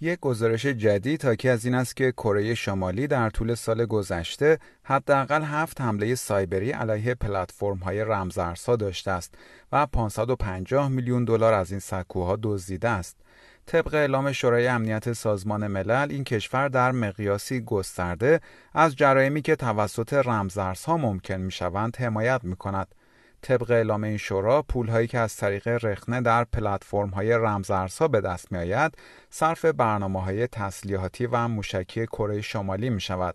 یک گزارش جدید حاکی از این است که کره شمالی در طول سال گذشته حداقل هفت حمله سایبری علیه پلتفرم های رمزارزها داشته است و 550 میلیون دلار از این سکوها دزدیده است. طبق اعلام شورای امنیت سازمان ملل این کشور در مقیاسی گسترده از جرایمی که توسط رمزارزها ممکن می شوند حمایت می کند. طبق اعلام این شورا پولهایی که از طریق رخنه در پلتفرم های رمزارزها به دست می آید صرف برنامه های تسلیحاتی و موشکی کره شمالی می شود.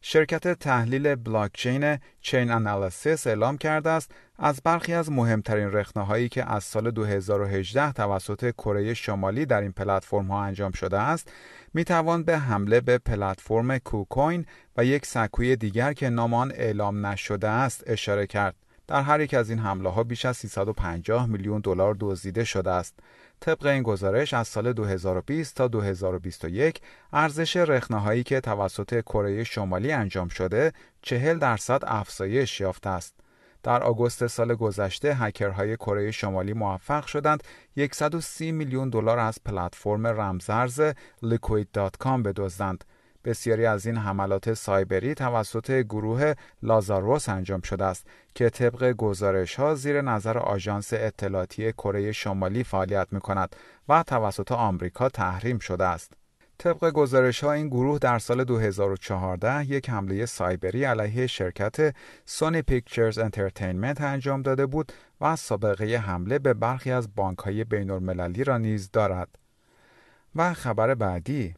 شرکت تحلیل بلاکچین چین انالیسیس اعلام کرده است از برخی از مهمترین رخنه هایی که از سال 2018 توسط کره شمالی در این پلتفرم ها انجام شده است می توان به حمله به پلتفرم کوکوین و یک سکوی دیگر که نام آن اعلام نشده است اشاره کرد. در هر یک از این حمله ها بیش از 350 میلیون دلار دزدیده شده است. طبق این گزارش از سال 2020 تا 2021 ارزش رخنه هایی که توسط کره شمالی انجام شده 40 درصد افزایش یافته است. در آگوست سال گذشته هکرهای کره شمالی موفق شدند 130 میلیون دلار از پلتفرم رمزارز liquid.com بدزدند. بسیاری از این حملات سایبری توسط گروه لازاروس انجام شده است که طبق گزارش ها زیر نظر آژانس اطلاعاتی کره شمالی فعالیت می کند و توسط آمریکا تحریم شده است. طبق گزارش ها این گروه در سال 2014 یک حمله سایبری علیه شرکت Sony Pictures Entertainment انجام داده بود و سابقه حمله به برخی از بانک های بین را نیز دارد. و خبر بعدی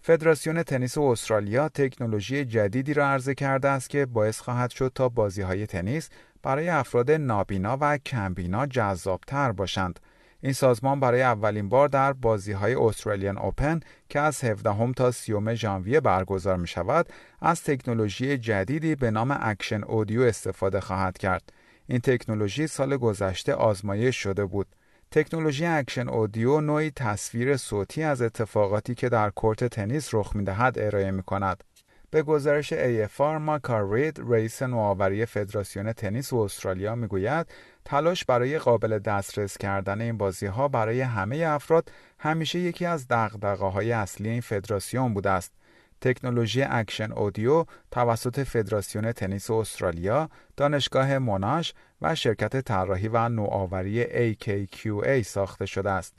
فدراسیون تنیس استرالیا تکنولوژی جدیدی را عرضه کرده است که باعث خواهد شد تا بازی های تنیس برای افراد نابینا و کم‌بینا جذابتر باشند. این سازمان برای اولین بار در بازی های Australian Open که از 17 تا 30 ژانویه برگزار می شود از تکنولوژی جدیدی به نام Action Audio استفاده خواهد کرد. این تکنولوژی سال گذشته آزمایش شده بود. تکنولوژی Action Audio نوعی تصویر صوتی از اتفاقاتی که در court تنیس رخ می‌دهد ارائه می کند. به گزارش AFR Machar Reid رئیس نوآوری فدراسیون تنیس استرالیا می‌گوید تلاش برای قابل دسترس کردن این بازی ها برای همه افراد همیشه یکی از دغدغه های اصلی این فدراسیون بوده است. تکنولوژی Action Audio توسط فدراسیون تنیس استرالیا، دانشگاه Monash و شرکت طراحی و نوآوری AKQA ساخته شده است.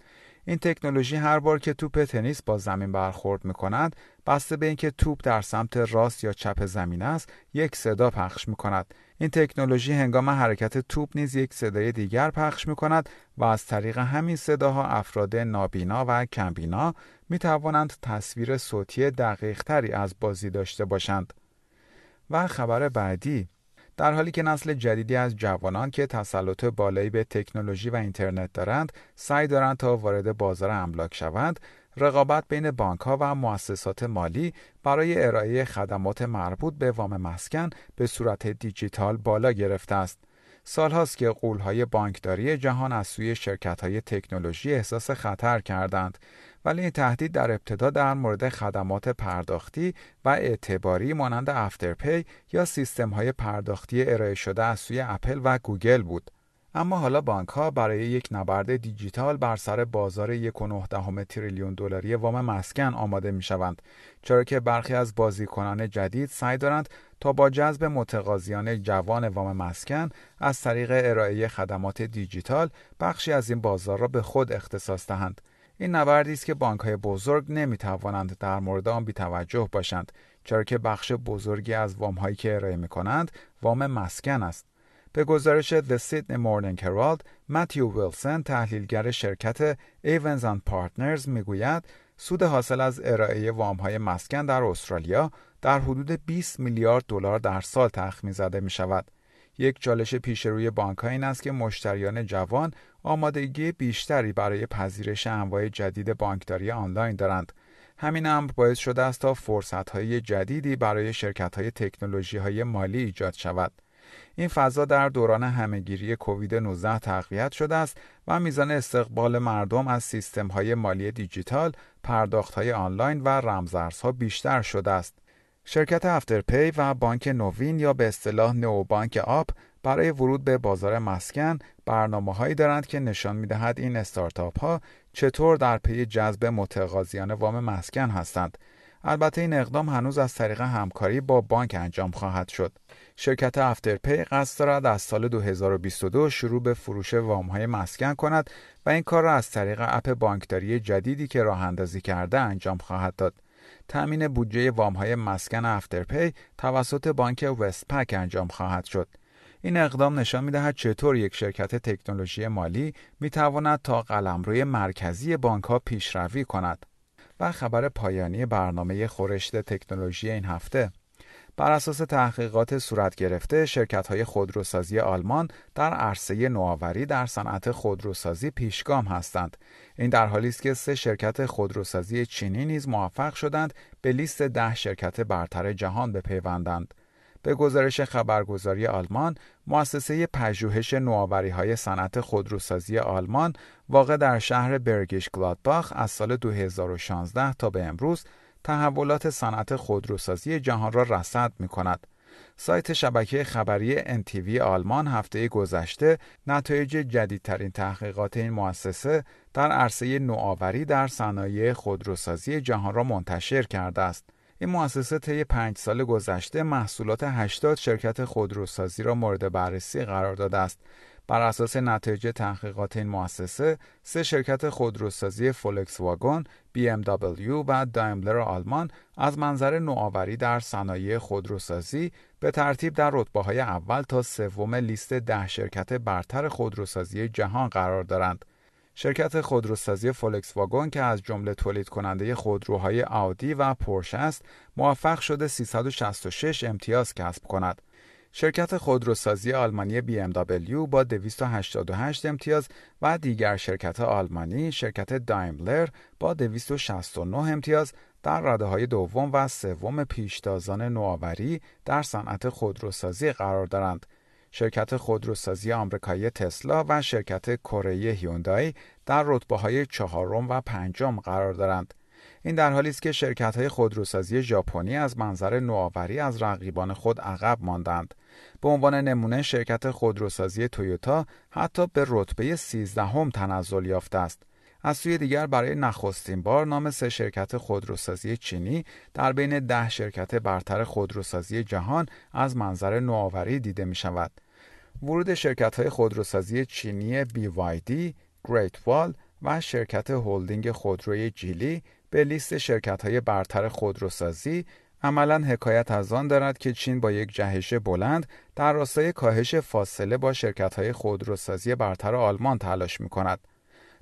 این تکنولوژی هر بار که توپ تنیس با زمین برخورد می کند بسته به اینکه توپ در سمت راست یا چپ زمین است یک صدا پخش می کند این تکنولوژی هنگام حرکت توپ نیز یک صدای دیگر پخش می کند و از طریق همین صداها افراد نابینا و کمبینا می توانند تصویر صوتی دقیق تری از بازی داشته باشند. و خبر بعدی در حالی که نسل جدیدی از جوانان که تسلط بالایی به تکنولوژی و اینترنت دارند سعی دارند تا وارد بازار املاک شوند رقابت بین بانک ها و مؤسسات مالی برای ارائه خدمات مربوط به وام مسکن به صورت دیجیتال بالا گرفته است سالهاست که غول‌های بانکداری جهان از سوی شرکت های تکنولوژی احساس خطر کردند ولی این تهدید در ابتدا در مورد خدمات پرداختی و اعتباری مانند Afterpay یا سیستم های پرداختی ارائه شده از سوی اپل و گوگل بود. اما حالا بانک ها برای یک نبرد دیجیتال بر سر بازار 1.9 تریلیون دلاری وام مسکن آماده می شوند چرا که برخی از بازیکنان جدید سعی دارند تا با جذب متقاضیان جوان وام مسکن از طریق ارائه خدمات دیجیتال بخشی از این بازار را به خود اختصاص دهند. این نبردی است که بانک های بزرگ نمی توانند در مورد آن بیتوجه باشند چرا که بخش بزرگی از وام هایی که ارائه می کنند وام مسکن است. به گزارش The Sydney Morning Herald متیو ویلسن تحلیلگر شرکت Evans Partners می‌گوید سود حاصل از ارائه وام های مسکن در استرالیا در حدود 20 میلیارد دلار در سال تخمین زده می شود. یک چالش پیش روی بانک این است که مشتریان جوان آمادگی بیشتری برای پذیرش انواع جدید بانکداری آنلاین دارند. همین امر باعث شده است تا فرصتهای جدیدی برای شرکت‌های تکنولوژی مالی ایجاد شود. این فضا در دوران همهگیری کووید 19 تقویت شده است و میزان استقبال مردم از سیستم های مالی دیجیتال، پرداخت های آنلاین و رمزارزها بیشتر شده است. شرکت Afterpay و بانک نوین یا به اصطلاح neobank Up برای ورود به بازار مسکن برنامه هایی دارند که نشان می دهد این استارتاپ ها چطور در پی جذب متقاضیان وام مسکن هستند. البته این اقدام هنوز از طریق همکاری با بانک انجام خواهد شد. شرکت Afterpay قصد دارد از سال 2022 شروع به فروش وام های مسکن کند و این کار را از طریق اپ بانکداری جدیدی که راه اندازی کرده انجام خواهد داد. تأمین بودجه وام های مسکن افترپی توسط بانک وستپک انجام خواهد شد. این اقدام نشان می دهد چطور یک شرکت تکنولوژی مالی می تواند تا قلمروی مرکزی بانک ها پیشروی کند. و خبر پایانی برنامه خورشت تکنولوژی این هفته. بر اساس تحقیقات صورت گرفته شرکت های خودروسازی آلمان در عرصه نوآوری در صنعت خودروسازی پیشگام هستند. این در حالی است که سه شرکت خودروسازی چینی نیز موفق شدند به لیست ده شرکت برتر جهان بپیوندند. به گزارش خبرگزاری آلمان، مؤسسه پژوهش نوآوری های صنعت خودروسازی آلمان واقع در شهر برگیش گلادباخ از سال 2016 تا به امروز تحولات صنعت خودروسازی جهان را رصد می کند. سایت شبکه خبری NTV آلمان هفته گذشته نتایج جدیدترین تحقیقات این مؤسسه در عرصه نوآوری در صنایع خودروسازی جهان را منتشر کرده است. این مؤسسه طی پنج سال گذشته محصولات 80 شرکت خودروسازی را مورد بررسی قرار داده است. بر اساس نتایج تحقیقات این مؤسسه، سه شرکت خودروسازی فولکس واگن، BMW و دایملر آلمان از منظر نوآوری در صنایع خودروسازی به ترتیب در رتبه های اول تا سوم لیست ده شرکت برتر خودروسازی جهان قرار دارند. شرکت خودروسازی فولکس واگن که از جمله تولید کننده خودروهای آودی و پورش است، موفق شده 366 امتیاز کسب کند. شرکت خودروسازی آلمانی BMW با 288 امتیاز و دیگر شرکت آلمانی شرکت دایملر با 269 امتیاز در رده های دوم و سوم پیشتازان نوآوری در صنعت خودروسازی قرار دارند. شرکت خودروسازی آمریکایی تسلا و شرکت کره هیوندای در رتبه های چهارم و پنجم قرار دارند. این در حالی است که شرکت های خودروسازی ژاپنی از منظر نوآوری از رقیبان خود عقب ماندند. به عنوان نمونه شرکت خودروسازی تویوتا حتی به رتبه 13 هم تنزل یافته است. از سوی دیگر برای نخستین بار نام سه شرکت خودروسازی چینی در بین ده شرکت برتر خودروسازی جهان از منظر نوآوری دیده می شود. ورود شرکت های خودروسازی چینی BYD، Great Wall و شرکت هلدینگ خودروی جیلی به لیست شرکت های برتر خودروسازی عملا حکایت از آن دارد که چین با یک جهش بلند در راستای کاهش فاصله با شرکت های خودروسازی برتر آلمان تلاش می کند.